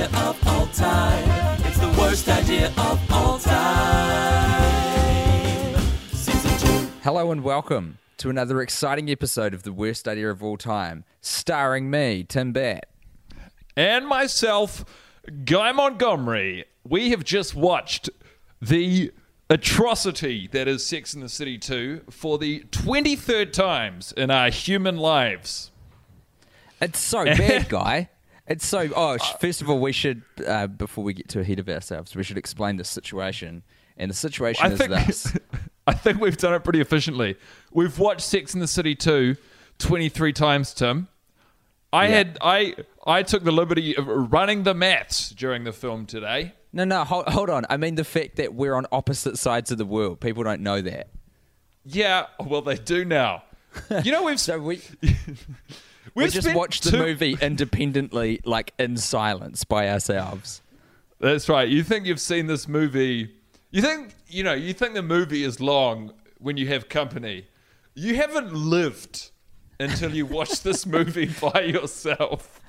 Idea of all time. It's the worst idea of all time. Season two. Hello and welcome to another exciting episode of The Worst Idea of All Time, starring me, Tim Batt. and myself, Guy Montgomery, we have just watched the atrocity that is Sex in the City 2 for the 23rd times in our human lives. It's so bad, guy. It's so. Oh, sh- first of all, we should, uh, before we get too ahead of ourselves, we should explain the situation. And the situation I is think this. I think we've done it pretty efficiently. We've watched Sex in the City 2 23 times, Tim. I Yeah. had I I took the liberty of running the maths during the film today. No, no, hold, hold on. I mean the fact that we're on opposite sides of the world. People don't know that. Yeah, well they do now. You know we've So we we've we just watched the movie independently, like in silence by ourselves. That's right. You think you've seen this movie. You think, you know, you think the movie is long when you have company. You haven't lived until you watch this movie by yourself.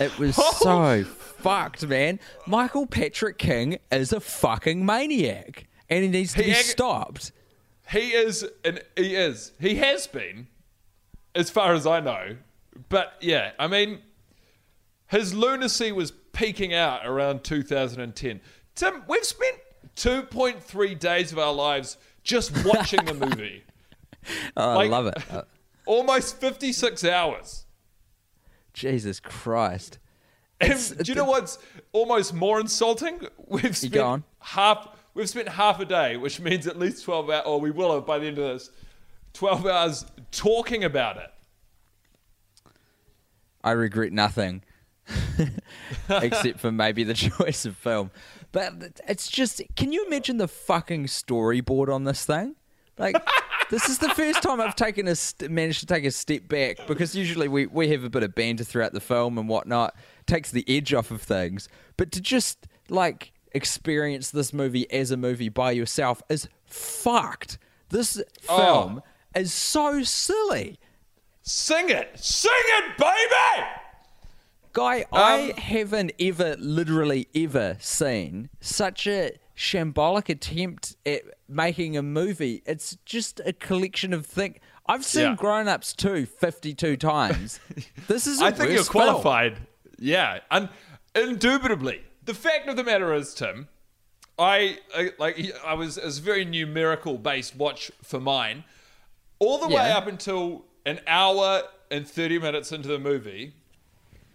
It was so fucked, man. Michael Patrick King is a fucking maniac, and he needs to He be ag- stopped. He is, and he is, he has been, as far as I know. But yeah, I mean, his lunacy was peaking out around 2010. Tim, we've spent 2.3 days of our lives just watching the movie. Oh, Like- I love it. Almost 56 hours. Jesus Christ. And do you know what's almost more insulting? We've spent half we've spent half a day, which means at least 12 hours or we will have by the end of this 12 hours talking about it. I regret nothing except for maybe the choice of film. But it's just, can you imagine the fucking storyboard on this thing? Like, this is the first time I've taken a st- managed to take a step back because usually we, we have a bit of banter throughout the film and whatnot, takes the edge off of things. But to just like experience this movie as a movie by yourself is fucked. This Oh. film is so silly. Sing it. Sing it, baby. Guy, I um, haven't ever, literally ever seen such a shambolic attempt at making a movie. It's just a collection of things. I've seen Yeah. Grown Ups too 52 times. This is a I think you're worse film. qualified. Yeah, and indubitably. The fact of the matter is, Tim, I, I like I was it was a very numerical based watch for mine. All the way up until an hour and 30 minutes into the movie,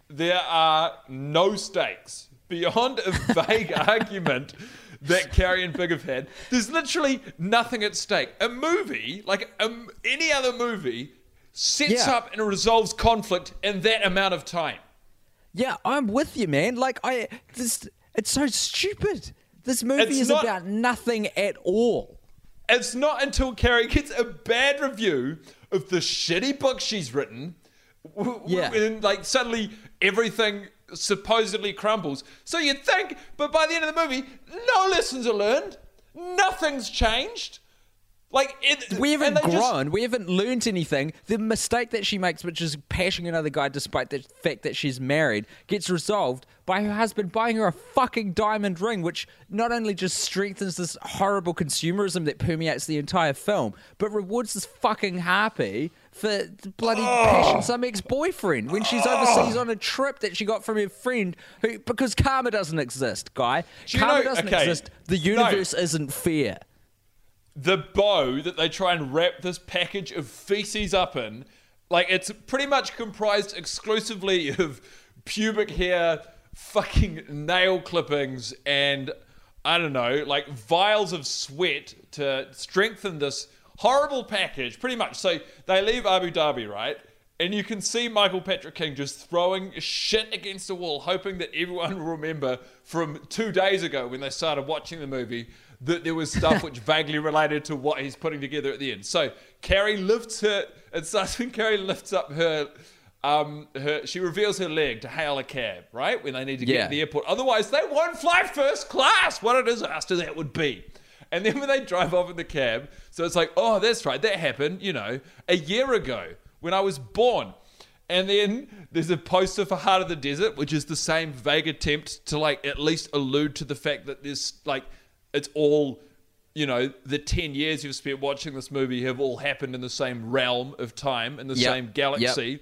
there are no stakes beyond a vague argument that Carrie and Big have had. There's literally nothing at stake. A movie, like um, any other movie, sets Yeah. up and resolves conflict in that amount of time. Yeah, I'm with you, man. Like, I, this, it's so stupid. This movie It's is not- about nothing at all. It's not until Carrie gets a bad review of the shitty book she's written, Yeah. and like suddenly everything supposedly crumbles. So you'd think, but by the end of the movie, no lessons are learned. Nothing's changed. Like it, We haven't grown. just- we haven't learnt anything. The mistake that she makes, which is pashing another guy despite the fact that she's married, gets resolved by her husband buying her a fucking diamond ring, which not only just strengthens this horrible consumerism that permeates the entire film, but rewards this fucking harpy for bloody oh. pashing some ex-boyfriend when she's overseas on a trip that she got from her friend who because karma doesn't exist, guy. Do karma know- doesn't okay, exist. The no. universe isn't fair. The bow that they try and wrap this package of feces up in, like it's pretty much comprised exclusively of pubic hair, fucking nail clippings, and I don't know, like vials of sweat to strengthen this horrible package, pretty much. So they leave Abu Dhabi, right? And you can see Michael Patrick King just throwing shit against the wall, hoping that everyone will remember from two days ago when they started watching the movie that there was stuff which vaguely related to what he's putting together at the end. So Carrie lifts her. It starts when Carrie lifts up her. Um, her she reveals her leg to hail a cab, right? When they need to get to the airport. Otherwise, they won't fly first class. What a disaster that would be. And then when they drive off in the cab, so it's like, oh, that's right, that happened, you know, a year ago when I was born. And then there's a poster for Heart of the Desert, which is the same vague attempt to like at least allude to the fact that there's like it's all you know the 10 years you've spent watching this movie have all happened in the same realm of time in the Yep. same galaxy.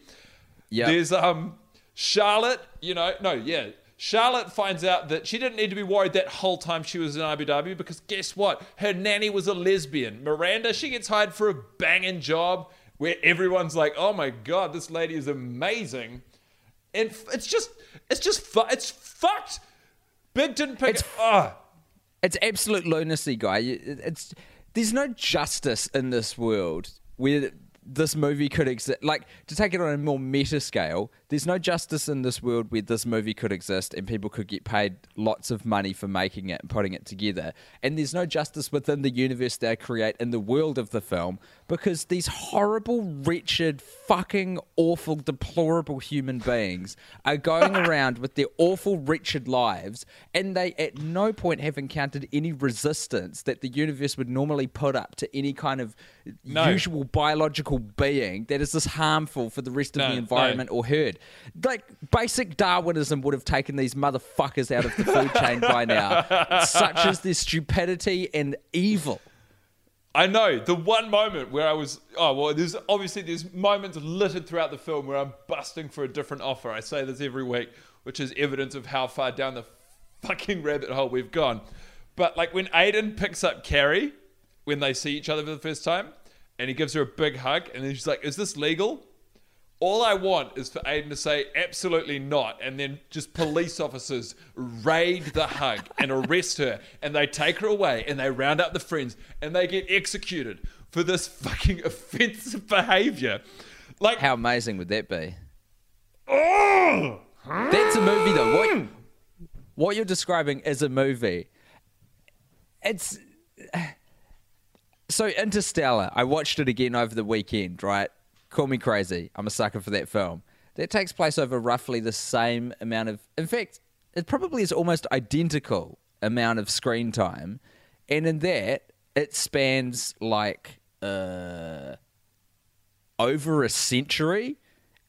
Yeah. There's um Charlotte, you know, no, yeah. Charlotte finds out that she didn't need to be worried that whole time she was in Abu Dhabi because guess what? Her nanny was a lesbian. Miranda, she gets hired for a banging job where everyone's like, "Oh my god, this lady is amazing," and it's just, it's just, fu- it's fucked. Big didn't pick. It's- ah, It's absolute lunacy, guy. It's there's no justice in this world where this movie could exist. Like to take it on a more meta scale, there's no justice in this world where this movie could exist and people could get paid lots of money for making it and putting it together. And there's no justice within the universe they create in the world of the film because these horrible, wretched, fucking awful, deplorable human beings are going around with their awful, wretched lives, and they at no point have encountered any resistance that the universe would normally put up to any kind of No. usual biological being that is this harmful for the rest of No, the no. environment or herd. Like basic Darwinism would have taken these motherfuckers out of the food chain by now, such as their stupidity and evil. I know the one moment where I was oh well there's obviously there's moments littered throughout the film where I'm busting for a different offer. I say this every week, which is evidence of how far down the fucking rabbit hole we've gone. But like when Aidan picks up Carrie when they see each other for the first time and he gives her a big hug and then she's like, Is this legal? All I want is for Aidan to say absolutely not, and then just police officers raid the hug and arrest her, and they take her away, and they round up the friends, and they get executed for this fucking offensive behavior. Like, How amazing would that be? oh, That's a movie, though. What, what you're describing is a movie. It's. So, Interstellar, I watched it again over the weekend, right? Call me crazy. I'm a sucker for that film. That takes place over roughly the same amount of. In fact, it probably is almost identical amount of screen time. And in that, it spans like. Uh, over a century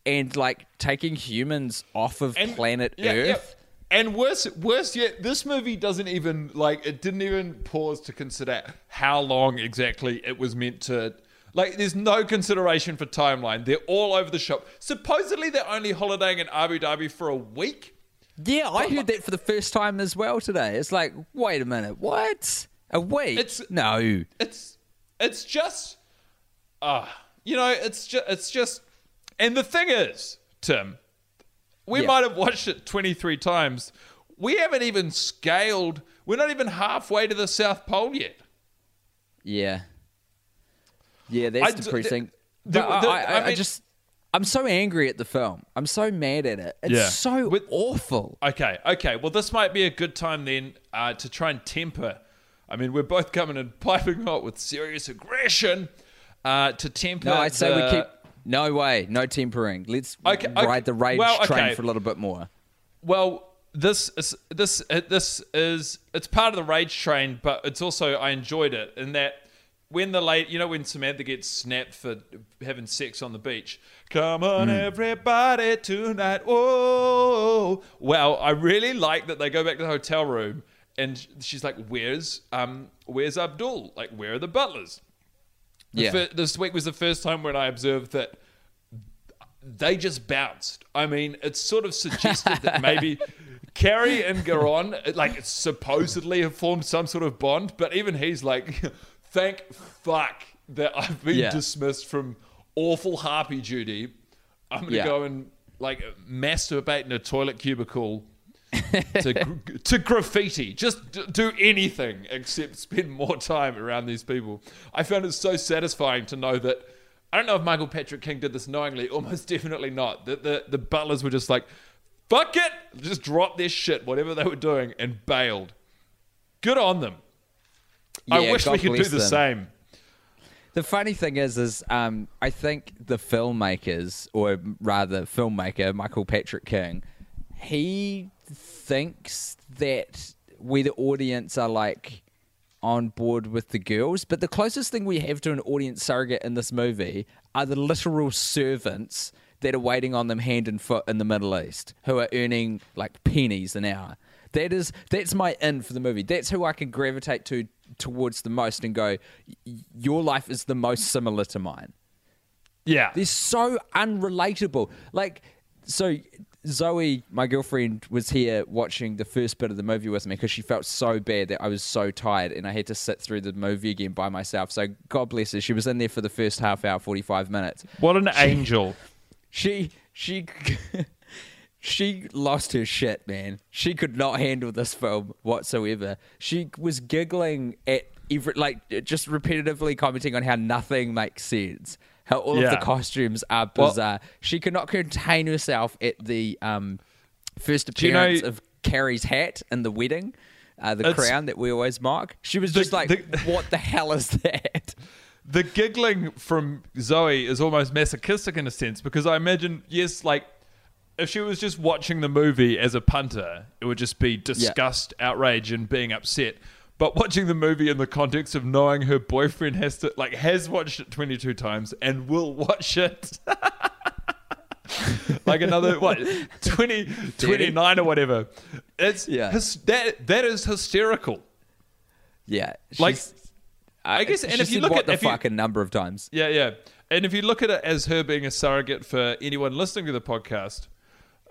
and like taking humans off of and- planet yeah, yeah. Earth. And worse, worse yet, this movie doesn't even like it didn't even pause to consider how long exactly it was meant to. Like, there's no consideration for timeline. They're all over the shop. Supposedly, they're only holidaying in Abu Dhabi for a week. Yeah, I heard that for the first time as well today. It's like, wait a minute, what? A week? It's- no. It's it's just uh you know, it's just it's just and the thing is, Tim, we Yeah. might have watched it 23 times. We haven't even scaled. We're not even halfway to the South Pole yet. Yeah. Yeah, that's I d- depressing. the- but the- I, I, I I just, I'm so angry at the film. I'm so mad at it. It's Yeah. so With- awful. Okay, okay. Well, this might be a good time then uh, to try and temper. I mean, we're both coming in piping hot with serious aggression uh, to temper. No, I'd say we keep. No way, no tempering. Let's Okay, okay. ride the rage Well, train okay. for a little bit more. Well, this is this uh, this is it's part of the rage train, but it's also I enjoyed it in that when the late you know when Samantha gets snapped for having sex on the beach. Come on, everybody tonight. Oh, well, I really like that they go back to the hotel room and she's like, "Where's um where's Abdul? Like, where are the butlers?" The Yeah. fir- this week was the first time when I observed that they just bounced. I mean, it's sort of suggested that maybe Carrie and Gaurav, like, supposedly have formed some sort of bond, but even he's like, thank fuck that I've been Yeah. dismissed from awful harpy duty. I'm going to Yeah. go and, like, masturbate in a toilet cubicle. to, to graffiti, just do anything except spend more time around these people. I found it so satisfying to know that I don't know if Michael Patrick King did this knowingly, almost definitely not. That the, the butlers were just like, fuck it, just dropped their shit, whatever they were doing, and bailed. Good on them. I Yeah, wish we could do the them. same. The funny thing is, is um, I think the filmmakers, or rather filmmaker Michael Patrick King, he thinks that we the audience are like on board with the girls, but the closest thing we have to an audience surrogate in this movie are the literal servants that are waiting on them hand and foot in the Middle East, who are earning like pennies an hour. That is that's my in for the movie. That's who I can gravitate to towards the most and go, your life is the most similar to mine. Yeah. They're so unrelatable. Like, so Zoe, my girlfriend, was here watching the first bit of the movie with me because she felt so bad that I was so tired and I had to sit through the movie again by myself. So God bless her. She was in there for the first half hour, 45 minutes. What an angel. She, she, she lost her shit, man. She could not handle this film whatsoever. She was giggling at every, like, just repetitively commenting on how nothing makes sense. How all of the costumes are Well- bizarre. she could not contain herself at the um, first Do you know- appearance of Carrie's hat in the wedding, uh, the crown that we always mock. She was The- just like, the- "What the hell is that?" the giggling from Zoe is almost masochistic in a sense because I imagine, yes, like if she was just watching the movie as a punter, it would just be disgust, outrage, and being upset. But watching the movie in the context of knowing her boyfriend has to like has watched it twenty two times and will watch it. like another what 20, 29 or whatever it's Yeah. hys- that that is hysterical Yeah, Like, she's- uh, I guess- and if you look at- the you- a number of times. Yeah, yeah. And if you look at it as her being a surrogate for anyone listening to the podcast,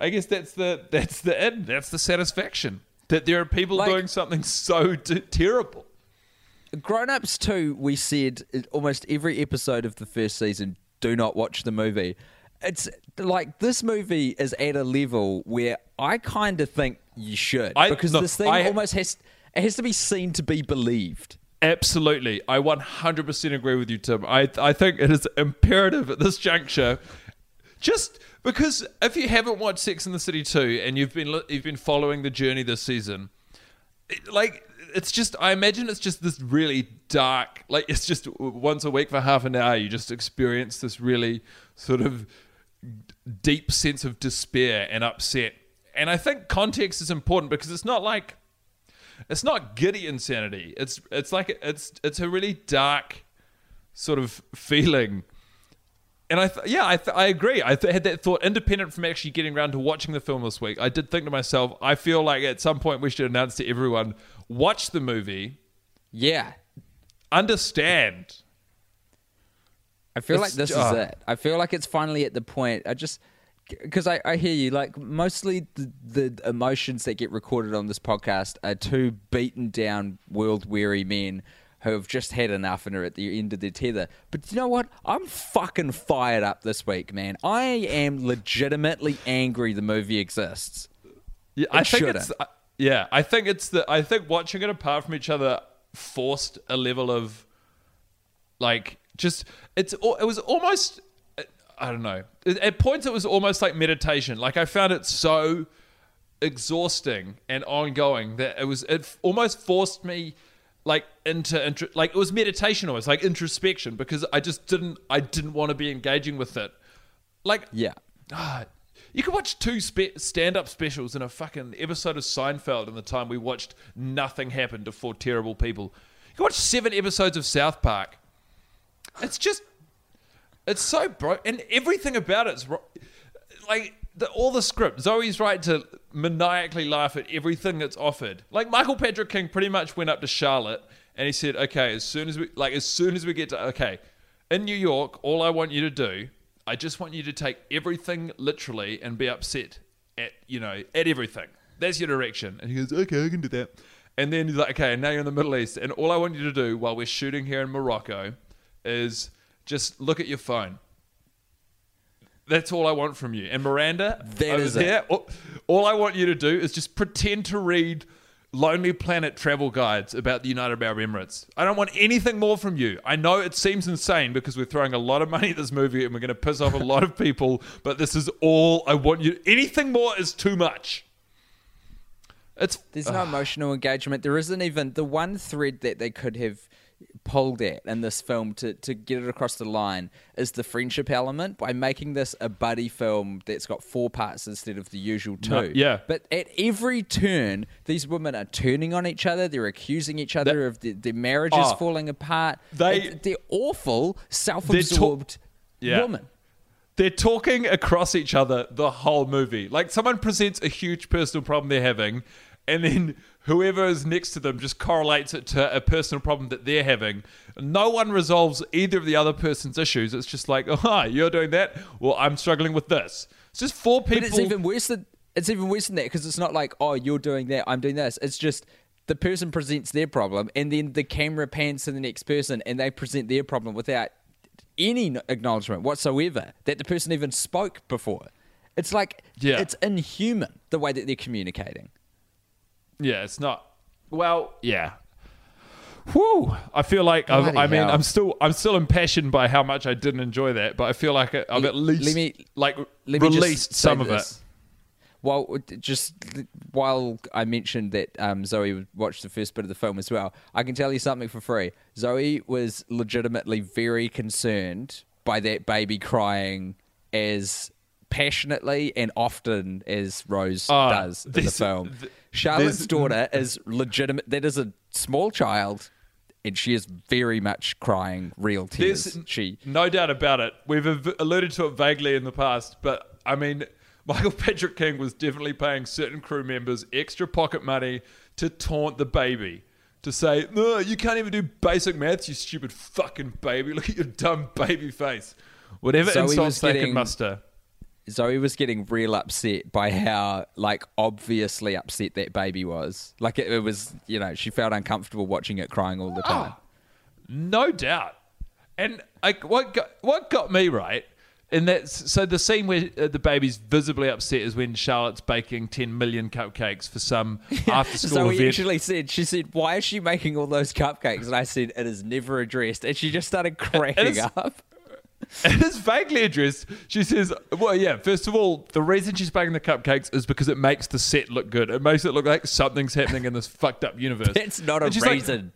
I guess that's the that's the end. That's the satisfaction that there are people Like- doing something so t- terrible. Grown Ups too. we said almost every episode of the first season, do not watch the movie. It's like this movie is at a level where I kind of think you should I- because this thing I- almost has it has to be seen to be believed. Absolutely, I 100% agree with you, Tim. I I think it is imperative at this juncture, just because if you haven't watched Sex and the City 2 and you've been you've been following the journey this season, it- like it's just I imagine it's just this really dark like it's just once a week for half an hour you just experience this really sort of deep sense of despair and upset. And I think context is important because it's not like it's not giddy insanity. It's it's like it's it's a really dark sort of feeling. And I th- yeah, I, th- I agree. I th- had that thought independent from actually getting around to watching the film this week. I did think to myself, I feel like at some point we should announce to everyone, watch the movie, Yeah. understand. I feel It's- like this ah. is it. I feel like it's finally at the point. I just because I, I hear you. Like mostly the, the emotions that get recorded on this podcast are two beaten down, world weary men who have just had enough and are at the end of their tether. But you know what? I'm fucking fired up this week, man. I am legitimately angry the movie exists. Yeah, I think shouldn't. it's uh, yeah. I think it's the. I think watching it apart from each other forced a level of like just it's. It was almost. I don't know. At points, it was almost like meditation. Like I found it so exhausting and ongoing that it was. It almost forced me like into intro, like it was meditation almost like introspection because I just didn't. I didn't want to be engaging with it. Like Yeah. ah, You could watch two spe- stand-up specials in a fucking episode of Seinfeld in the time we watched Nothing Happened to Four Terrible People. You could watch seven episodes of South Park. It's just, it's so broke, and everything about it's ro- like the, all the script. Zoe's right to maniacally laugh at everything that's offered. Like Michael Patrick King pretty much went up to Charlotte and he said, "Okay, as soon as we like, as soon as we get to okay, in New York, all I want you to do, I just want you to take everything literally and be upset at you know at everything. That's your direction." And he goes, "Okay, I can do that." And then he's like, "Okay, now you're in the Middle East, and all I want you to do while we're shooting here in Morocco is just look at your phone." That's all I want from you. And Miranda, That is it. there, all, all I want you to do is just pretend to read Lonely Planet travel guides about the United Arab Emirates. I don't want anything more from you. I know it seems insane because we're throwing a lot of money at this movie and we're going to piss off a lot of people, but this is all I want you. Anything more is too much. It's There's no emotional engagement. There isn't even the one thread that they could have pulled at in this film to, to get it across the line is the friendship element by making this a buddy film that's got four parts instead of the usual two. No, yeah. But at every turn, these women are turning on each other. They're accusing each other That- of the, their marriages Oh, falling apart. they- It- they're awful, self-absorbed Yeah. women. They're talking across each other the whole movie. Like someone presents a huge personal problem they're having, and then whoever is next to them just correlates it to a personal problem that they're having. No one resolves either of the other person's issues. It's just like, oh, you're doing that. Well, I'm struggling with this. It's just four people. But it's even worse than it's even worse than that because it's not like oh you're doing that I'm doing this. It's just the person presents their problem and then the camera pans to the next person and they present their problem without any acknowledgement whatsoever that the person even spoke before. It's like Yeah. it's inhuman the way that they're communicating. Yeah, it's not. Well, yeah. Whew. I feel like I've, I mean hell. I'm still I'm still impassioned by how much I didn't enjoy that, but I feel like I've at least let me- like Let me released some of this. it. Well, just while I mentioned that um, Zoe watched the first bit of the film as well, I can tell you something for free. Zoe was legitimately very concerned by that baby crying as passionately and often as Rose Ah, does in the film. th- Charlotte's this- daughter is legitimate. That is a small child, and she is very much crying real tears. There's she no doubt about it. We've alluded to it vaguely in the past, but I mean, Michael Patrick King was definitely paying certain crew members extra pocket money to taunt the baby. To say, no, you can't even do basic maths, you stupid fucking baby. Look at your dumb baby face. Whatever insults they can muster. Zoe was getting real upset by how like obviously upset that baby was. Like it, it was, you know, she felt uncomfortable watching it crying all the time. No doubt. And like what got, what got me right in that so the scene where uh, the baby's visibly upset is when Charlotte's baking 10 million cupcakes for some after school Zoe event. actually said, she said, "Why is she making all those cupcakes?" And I said, "It is never addressed." And she just started cracking up. it is vaguely addressed. She says, well, yeah, first of all, the reason she's baking the cupcakes is because it makes the set look good. It makes it look like something's happening in this fucked up universe. That's not a she's like, reason.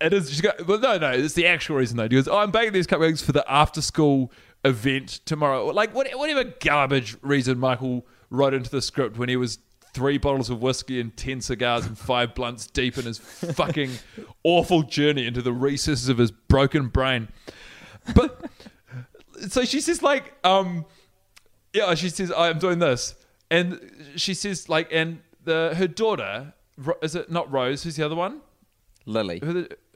It is. She's got, well, no, no, it's the actual reason though. She goes, oh, I'm baking these cupcakes for the after school event tomorrow. Like what, whatever garbage reason Michael wrote into the script when he was three bottles of whiskey and ten cigars and five blunts deep in his fucking awful journey into the recesses of his broken brain. But so she says like, um, yeah, she says I'm doing this, and she says like, and the her daughter is it not Rose? Who's the other one? Lily.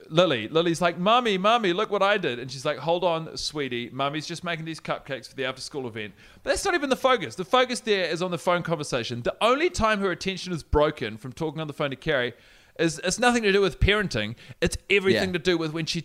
Lily. Lily's like, Mommy, Mommy, look what I did. And she's like, Hold on, sweetie. Mommy's just making these cupcakes for the after school event. But that's not even the focus. The focus there is on the phone conversation. The only time her attention is broken from talking on the phone to Carrie is it's nothing to do with parenting. It's everything Yeah. to do with when she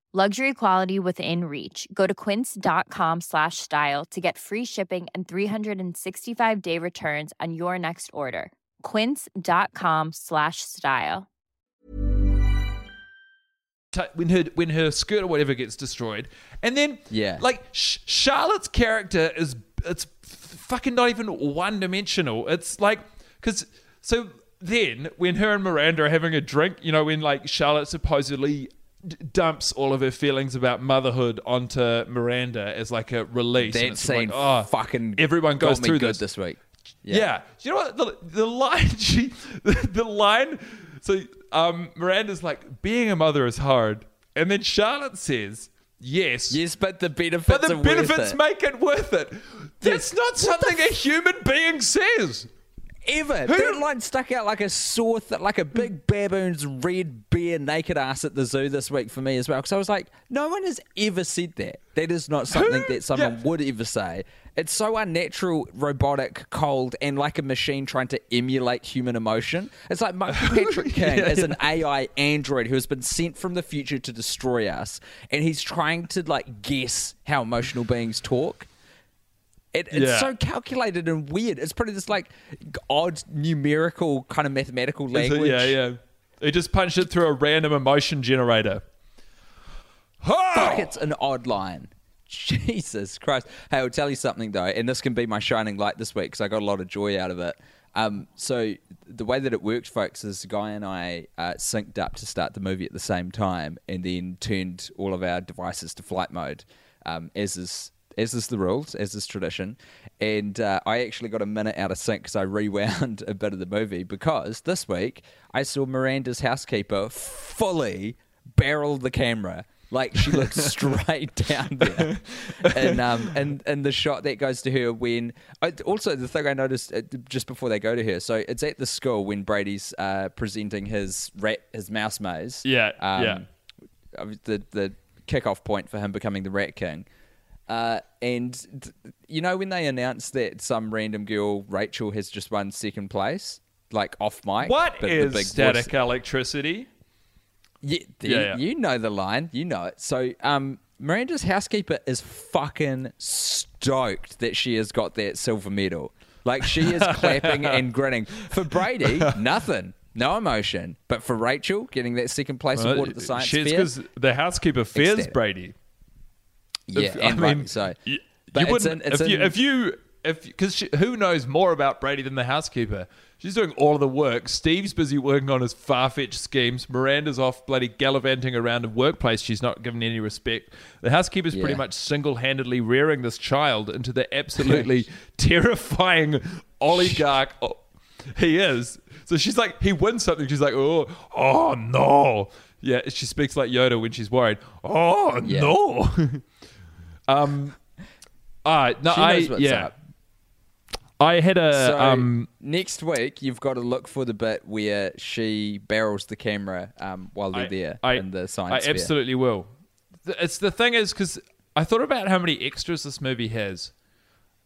Luxury quality within reach. Go to quince.com slash style to get free shipping and 365 day returns on your next order. Quince.com slash style. when her when her skirt or whatever gets destroyed, and then Yeah. like Sh- Charlotte's character is it's f- fucking not even one dimensional. It's like because so then when her and Miranda are having a drink, you know, when like Charlotte supposedly d- dumps all of her feelings about motherhood onto Miranda as like a release. and That it's scene like, oh, fucking everyone goes through this. this week. Yeah. You know what? The, the line she the, the line so um Miranda's like being a mother is hard. And then Charlotte says, Yes. Yes, but the benefits But the benefits it. make it worth it. That's not something a human being says. Ever. Who? That line stuck out like a sore, th- like a big baboon's red bear naked ass at the zoo this week for me as well. Because I was like, no one has ever said that. That is not something Who? that someone Yeah. would ever say. It's so unnatural, robotic, cold, and like a machine trying to emulate human emotion. It's like Michael Patrick King Yeah, is yeah. an AI android who has been sent from the future to destroy us, and he's trying to like guess how emotional beings talk. It, it's Yeah. so calculated and weird. It's pretty this like odd numerical kind of mathematical language. Yeah, yeah. They just punched it through a random emotion generator. Fuck, it's an odd line. Jesus Christ. Hey, I'll tell you something though, and this can be my shining light this week because I got a lot of joy out of it. Um, so the way that it worked, folks, is Guy and I uh, synced up to start the movie at the same time, and then turned all of our devices to flight mode, um, as is as is the rules, as is tradition. And uh, I actually got a minute out of sync because I rewound a bit of the movie because this week I saw Miranda's housekeeper fully barrel the camera. Like she looked straight down there, and um, and and the shot that goes to her when also the thing I noticed uh, just before they go to her. So it's at the school when Brady's uh, presenting his rat his mouse maze. Yeah, um, yeah. The the kickoff point for him becoming the Rat King. Uh, and you know when they announced that some random girl Rachel has just won second place, like off mic. What but the big static voice- electricity? yeah, Yeah, you, yeah. you know the line. You know it. So, um, Miranda's housekeeper is fucking stoked that she has got that silver medal. Like she is clapping and grinning. For Brady, nothing, no emotion. But for Rachel, getting that second place award at the science She's fair, because the housekeeper fears Ecstatic. Brady. Yeah, If- and rightly so. You, you wouldn't it's if you if you if because who knows more about Brady than the housekeeper? She's doing all of the work. Steve's busy working on his far fetched schemes. Miranda's off bloody gallivanting around a workplace she's not given any respect. The housekeeper's pretty much single handedly rearing this child into the absolutely terrifying oligarch he is. So she's like, he wins something. She's like, oh, oh no. Yeah, she speaks like Yoda when she's worried. Oh Yeah. no. um, uh, no, I yeah. up. I had a So um. next week, you've got to look for the bit where she barrels the camera um, while they're I, there I, in the I science fair. absolutely will. It's the thing is because I thought about how many extras this movie has.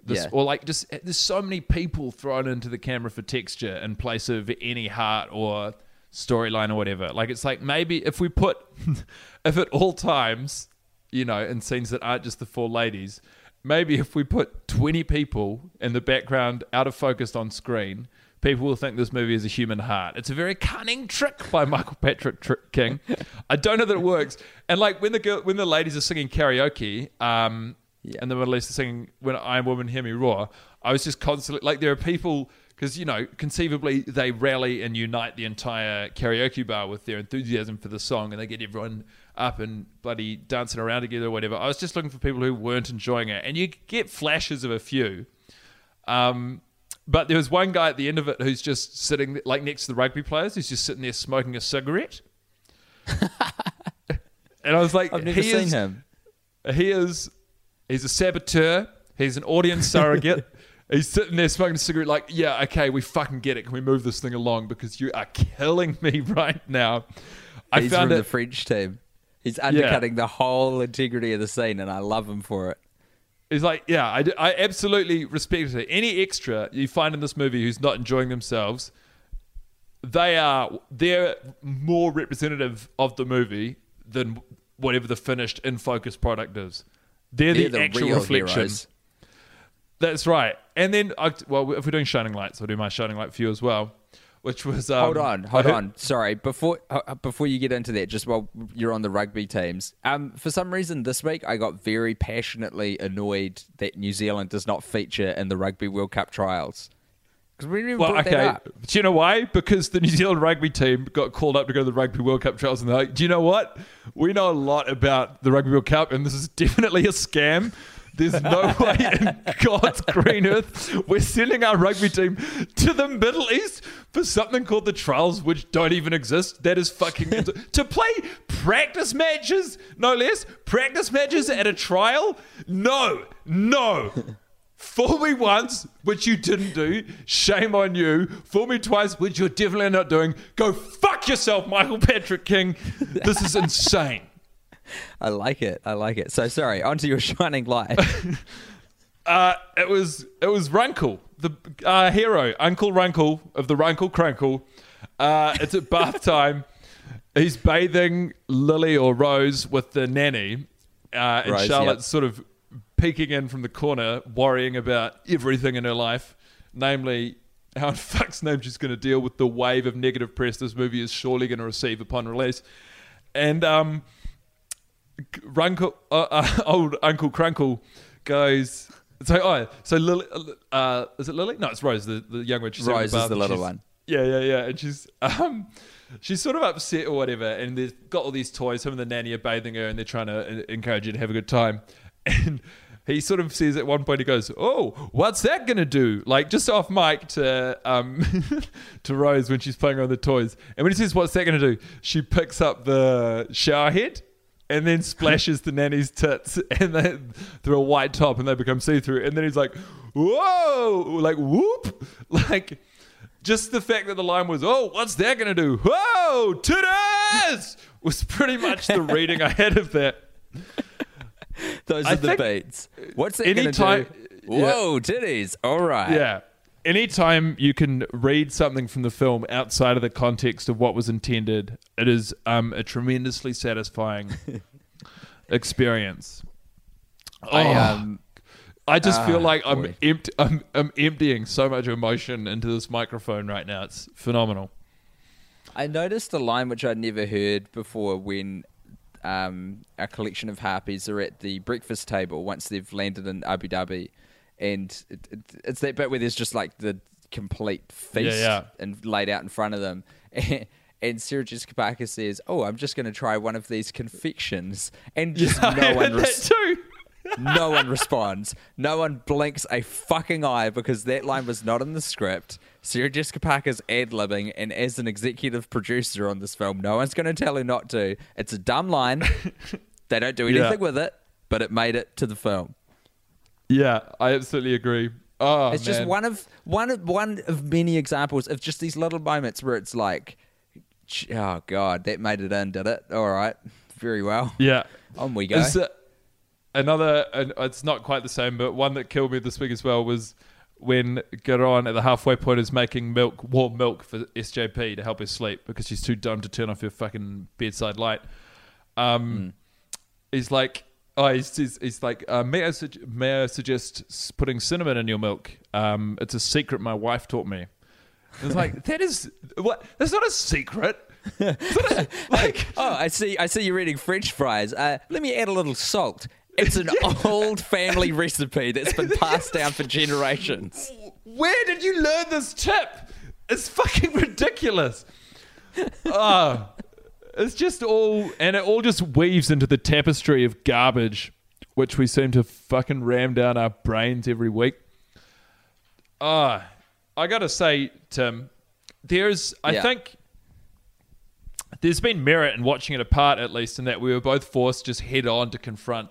This, Yeah. Or like just there's so many people thrown into the camera for texture in place of any heart or storyline or whatever. Like it's like maybe if we put if at all times, you know, in scenes that aren't just the four ladies, maybe if we put 20 people in the background out of focus on screen, people will think this movie is a human heart. It's a very cunning trick by Michael Patrick Tr- King. I don't know that it works. And like when the girl, when the ladies are singing karaoke, um, Yeah. and the Middle East are singing "When I Am Woman, Hear Me Roar," I was just constantly like, there are people because you know conceivably they rally and unite the entire karaoke bar with their enthusiasm for the song, and they get everyone up and bloody dancing around together or whatever. I was just looking for people who weren't enjoying it, and you get flashes of a few. Um, but there was one guy at the end of it who's just sitting like next to the rugby players, who's just sitting there smoking a cigarette. and I was like, I've never he seen is, him. He is, he's a saboteur. He's an audience surrogate. he's sitting there smoking a cigarette, like, yeah, okay, we fucking get it. Can we move this thing along because you are killing me right now. I He's found from it. the French team. He's undercutting the whole integrity of the scene, and I love him for it. It's like, yeah, I, I absolutely respect it. Any extra you find in this movie who's not enjoying themselves, they are they're more representative of the movie than whatever the finished in focus product is. They're, They're the, the actual real reflection. heroes. That's right. And then, I, well, if we're doing Shining Lights, I'll do my Shining Light for you as well, which was um, hold on, hold on. Sorry, before uh, before you get into that, just while you're on the rugby teams, um, for some reason this week I got very passionately annoyed that New Zealand does not feature in the Rugby World Cup trials because we didn't even Well, okay. that up. Do you know why? Because the New Zealand rugby team got called up to go to the Rugby World Cup trials, and they're like, "Do you know what? We know a lot about the Rugby World Cup, and this is definitely a scam." There's no way in God's green earth we're sending our rugby team to the Middle East for something called the trials, which don't even exist. That is fucking to play practice matches, no less. Practice matches at a trial? No, no. Fool me once, which you didn't do. Shame on you. Fool me twice, which you're definitely not doing. Go fuck yourself, Michael Patrick King. This is insane. I like it. I like it. So sorry. Onto your shining light. Uh, it was it was Runkle, the uh, hero, Uncle Runkle of the Runkle Crankle. Uh, it's at bath time. He's bathing Lily or Rose with the nanny, uh, and Rose, Charlotte's yep. sort of peeking in from the corner, worrying about everything in her life, namely how in fuck's name she's going to deal with the wave of negative press this movie is surely going to receive upon release. And um, Runkle, uh, uh, old Uncle Crunkle goes. So, oh, so Lily, uh, is it Lily? No, it's Rose, the, the young one. She's Rose is the little one. Yeah, yeah, yeah. And she's um, she's sort of upset or whatever. And they've got all these toys. Him and the nanny are bathing her, and they're trying to encourage her to have a good time. And he sort of says at one point, he goes, "Oh, what's that gonna do?" Like just off mic to um to Rose when she's playing around the toys. And when he says, "What's that gonna do?" she picks up the shower head and then splashes the nanny's tits and they through a white top and they become see-through and then he's like whoa like whoop like just the fact that the line was oh what's that gonna do whoa titties was pretty much the reading i had of that Those I are the beats. What's that going to anytime- do? Whoa, titties. All right. yeah anytime you can read something from the film outside of the context of what was intended it is um, a tremendously satisfying experience I, Oh. um, I just feel Ah, like I'm, empt- I'm I'm emptying so much emotion into this microphone right now. It's phenomenal. I noticed a line which I'd never heard before when um, a collection of harpies are at the breakfast table once they've landed in Abu Dhabi, and it, it, it's that bit where there's just like the complete feast yeah. and laid out in front of them. And Sarah Jessica Parker says, "Oh, I'm just going to try one of these confections," and just I no one, res- no one responds. No one blinks a fucking eye because that line was not in the script. Sarah Jessica Parker's ad libbing, and as an executive producer on this film, no one's going to tell her not to. It's a dumb line. they don't do anything Yeah. with it, but it made it to the film. Yeah, I absolutely agree. Oh, it's just one of one of one of many examples of just these little moments where it's like, oh god, that made it in, did it? All right, very well. Yeah. On we go. Is, uh, another, and it's not quite the same, but one that killed me this week as well was when Gaurav at the halfway point is making milk, warm milk for SJP to help her sleep because she's too dumb to turn off her fucking bedside light. Um, He's like, oh, he's, he's, he's like, uh, may, I sug- may I suggest putting cinnamon in your milk? Um, it's a secret my wife taught me. It's like that is what? That's not a secret. A- like Oh, I see. I see you're eating French fries. Uh, let me add a little salt. It's an old family recipe that's been passed down for generations. Where did you learn this tip? It's fucking ridiculous. Ah, it's just all, and it all just weaves into the tapestry of garbage, which we seem to fucking ram down our brains every week. Ah, I gotta say, Tim, there's, I Yeah. think, there's been merit in watching it apart, at least, in that we were both forced just head on to confront,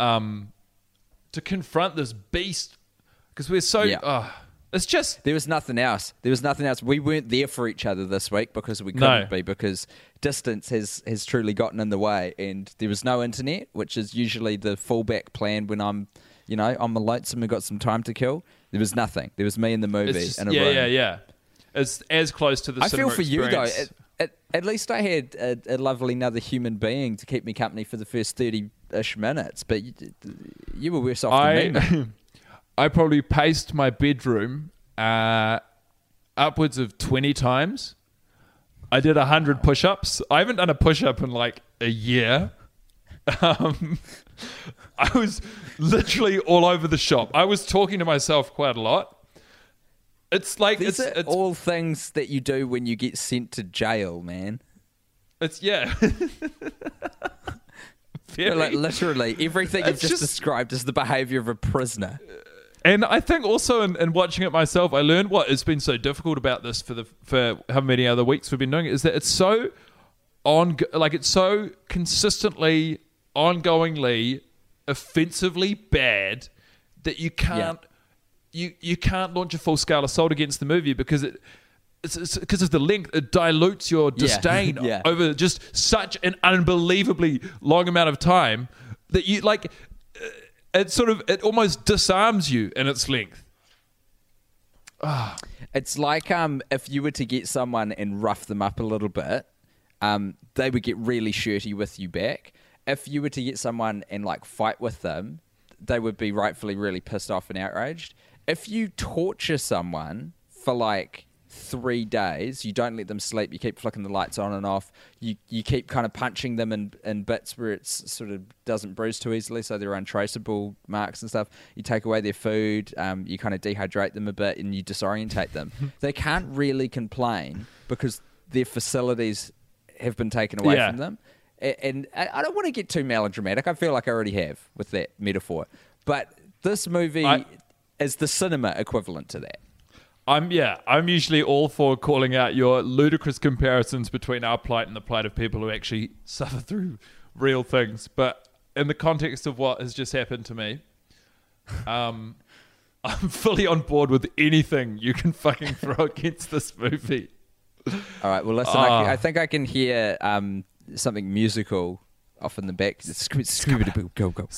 um, to confront this beast because we're so. Yeah. ah, it's just There was nothing else. There was nothing else. We weren't there for each other this week because we couldn't be because distance has, has truly gotten in the way and there was no internet, which is usually the fallback plan when I'm, you know, I'm a lonesome and got some time to kill. There was nothing. There was me in the movie just- in a yeah, room. yeah, yeah. It's as close to the. I feel for you though. experience. At, at, least I had a, a lovely another human being to keep me company for the first thirty-ish minutes. But you, you were worse off than me. I probably paced my bedroom uh, upwards of twenty times. I did hundred push-ups. I haven't done a push-up in like a year. Um, I was literally all over the shop. I was talking to myself quite a lot. It's like These it's are it's, all things that you do when you get sent to jail, man. it's yeah. Very- Like literally everything you've just, just- described is the behavior of a prisoner. And I think also in, in watching it myself, I learned what has been so difficult about this for the for how many other weeks we've been doing it is that it's so on like it's so consistently, ongoingly, offensively bad that you can't you you can't launch a full scale assault against the movie because it. It's because of the length, it dilutes your disdain Yeah. over just such an unbelievably long amount of time that you like. uh, It sort of it almost disarms you in its length. It's like um, if you were to get someone and rough them up a little bit, um, they would get really shirty with you back. If you were to get someone and like fight with them, they would be rightfully really pissed off and outraged. If you torture someone for like three days, you don't let them sleep, you keep flicking the lights on and off, you you keep kind of punching them in, in bits where it sort of doesn't bruise too easily, so they're untraceable marks and stuff. You take away their food, um, you kind of dehydrate them a bit, and you disorientate them. they can't really complain because their facilities have been taken away Yeah. from them. And I I don't want to get too melodramatic. I feel like I already have with that metaphor. But this movie I- is the cinema equivalent to that. I'm yeah, I'm usually all for calling out your ludicrous comparisons between our plight and the plight of people who actually suffer through real things. But in the context of what has just happened to me, um, I'm fully on board with anything you can fucking throw against this movie. All right. Well, listen. I, Ah. can- I think I can hear um, something musical off in the back. Scooby, go, go.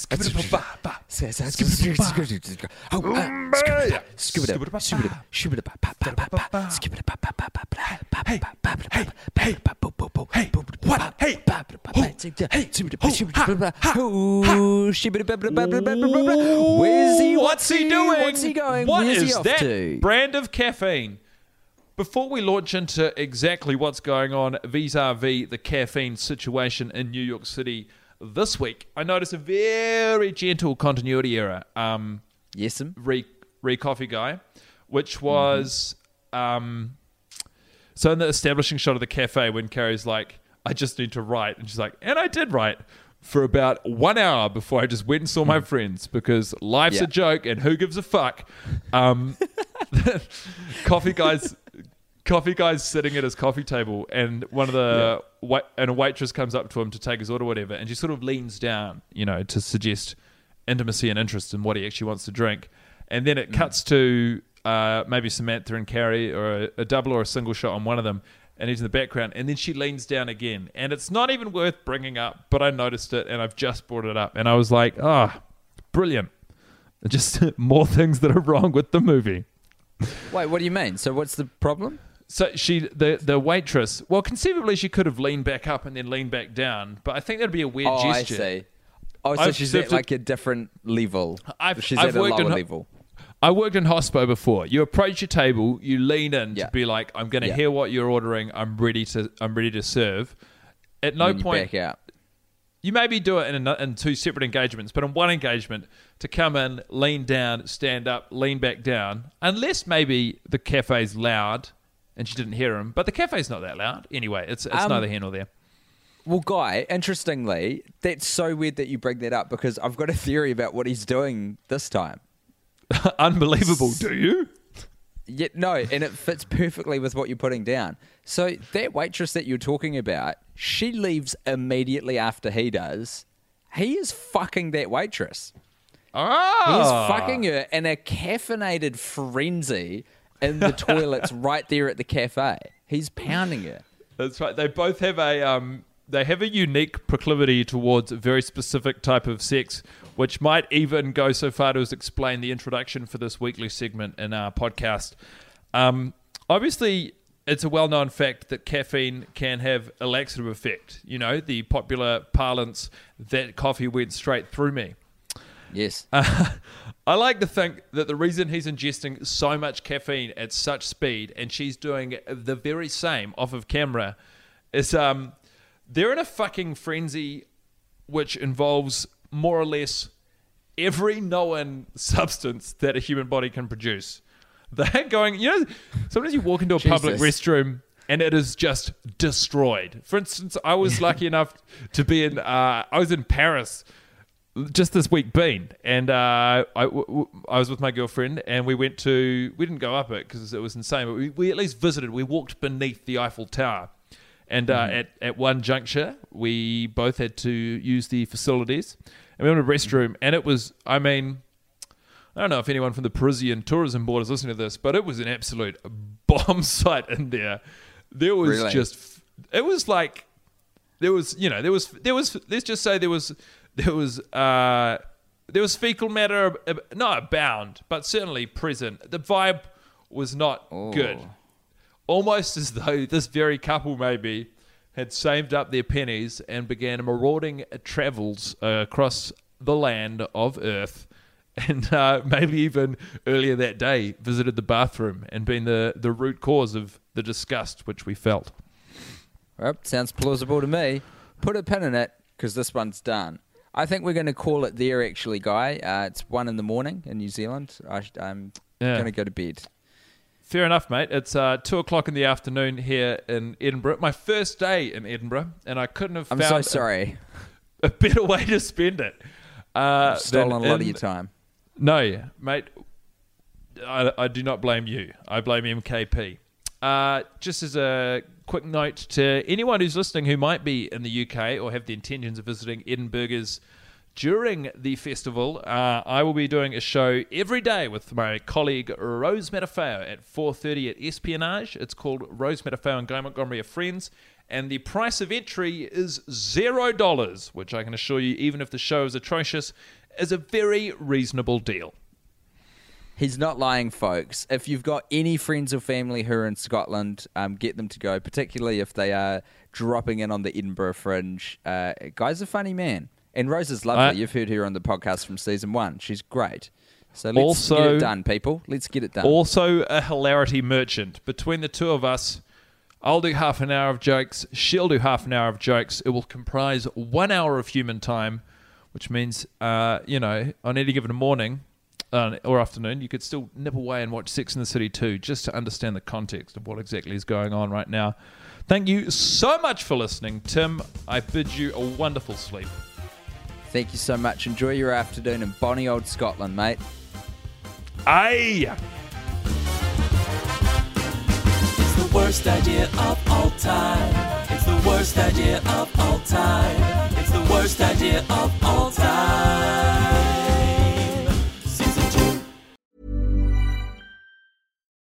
Where's he? What's he doing? What's he going? What Where's he is off that to? brand of caffeine? Before we launch into exactly what's going on vis-a-vis the caffeine situation in New York City this week, I noticed a very gentle continuity error. Um, Yes, him. re re coffee guy, which was um, so in the establishing shot of the cafe when Carrie's like, "I just need to write," and she's like, "And I did write." For about one hour before I just went and saw my friends because life's Yeah. a joke and who gives a fuck. Um, coffee guys, coffee guys sitting at his coffee table, and one of the wait, and a waitress comes up to him to take his order, or whatever, and she sort of leans down, you know, to suggest intimacy and interest in what he actually wants to drink, and then it cuts to uh, maybe Samantha and Carrie, or a, a double or a single shot on one of them, and he's in the background, and then she leans down again, and it's not even worth bringing up, but I noticed it, and I've just brought it up, and I was like, ah, brilliant. Just more things that are wrong with the movie. Wait, what do you mean? So what's the problem? So she, the the waitress, well, conceivably she could have leaned back up and then leaned back down, but I think that'd be a weird Oh, gesture. I see. Oh, so I've she's at like a different level. I've- she's I've at a worked in lower ho- level. I worked in hospo before. You approach your table, you lean in Yeah. to be like, "I'm going to Yeah. hear what you're ordering. I'm ready to. I'm ready to serve." At no point, you maybe do it in, a, in two separate engagements, but in one engagement to come in, lean down, stand up, lean back down, unless maybe the cafe's loud and she didn't hear him. But the cafe's not that loud anyway. It's it's Um, neither here nor there. Well, Guy, interestingly, that's so weird that you bring that up because I've got a theory about what he's doing this time. Unbelievable, do you? Yeah, no, and it fits perfectly with what you're putting down. So that waitress that you're talking about, she leaves immediately after he does. He is fucking that waitress. Oh, He's fucking her in a caffeinated frenzy in the toilets right there at the cafe. He's pounding it. That's right. They both have a um, they have a unique proclivity towards a very specific type of sex, which might even go so far to as explain the introduction for this weekly segment in our podcast. Um, obviously, it's a well-known fact that caffeine can have a laxative effect. You know, the popular parlance that coffee went straight through me. Yes. I like to think that the reason he's ingesting so much caffeine at such speed and she's doing the very same off of camera is um they're in a fucking frenzy which involves more or less every known substance that a human body can produce. They're going, you know, sometimes you walk into a public restroom and it is just destroyed. For instance, I was lucky enough to be in, uh, I was in Paris just this week been and uh, I, w- w- I was with my girlfriend and we went to we didn't go up it because it was insane but we, we at least visited we walked beneath the Eiffel Tower. And uh, at, at one juncture we both had to use the facilities and we went to a restroom and it was I mean I don't know if anyone from the Parisian tourism board is listening to this but it was an absolute bomb site in there. There was Really? just it was like there was you know there was there was let's just say there was there was uh there was fecal matter not abound but certainly present the vibe was not good almost as though this very couple maybe had saved up their pennies and began marauding travels uh, across the land of earth and uh, maybe even earlier that day visited the bathroom and been the, the root cause of the disgust which we felt Well, sounds plausible to me. Put a pin in it because this one's done. I think we're going to call it there, actually, Guy. Uh, it's one in the morning in New Zealand. I, sh- I'm Yeah. going to go to bed. Fair enough, mate. It's uh, two o'clock in the afternoon here in Edinburgh. My first day in Edinburgh, and I couldn't have I'm found so sorry. A, better way to spend it. Uh, stolen a lot of your time. No, mate. I, I do not blame you. I blame MKP. Uh, just as a quick note to anyone who's listening who might be in the UK or have the intentions of visiting Edinburgh's during the festival, uh, I will be doing a show every day with my colleague Rose Matafeo at 4.30 at Espionage. It's called Rose Matafeo and Guy Montgomery are friends. And the price of entry is zero dollars, which I can assure you, even if the show is atrocious, is a very reasonable deal. He's not lying, folks. If you've got any friends or family who are in Scotland, um, get them to go, particularly if they are dropping in on the Edinburgh Fringe. Uh, guy's a funny man. And Rose is lovely. I- You've heard her on the podcast from season one. She's great. So let's get it done, people. Let's get it done. Also, a hilarity merchant. Between the two of us, I'll do half an hour of jokes. She'll do half an hour of jokes. It will comprise one hour of human time, which means, uh, you know, on any given morning uh, or afternoon, you could still nip away and watch Sex in the City 2 just to understand the context of what exactly is going on right now. Thank you so much for listening, Tim. I bid you a wonderful sleep. Thank you so much. Enjoy your afternoon in bonny old Scotland, mate. Aye! It's the worst idea of all time. It's the worst idea of all time. It's the worst idea of all time.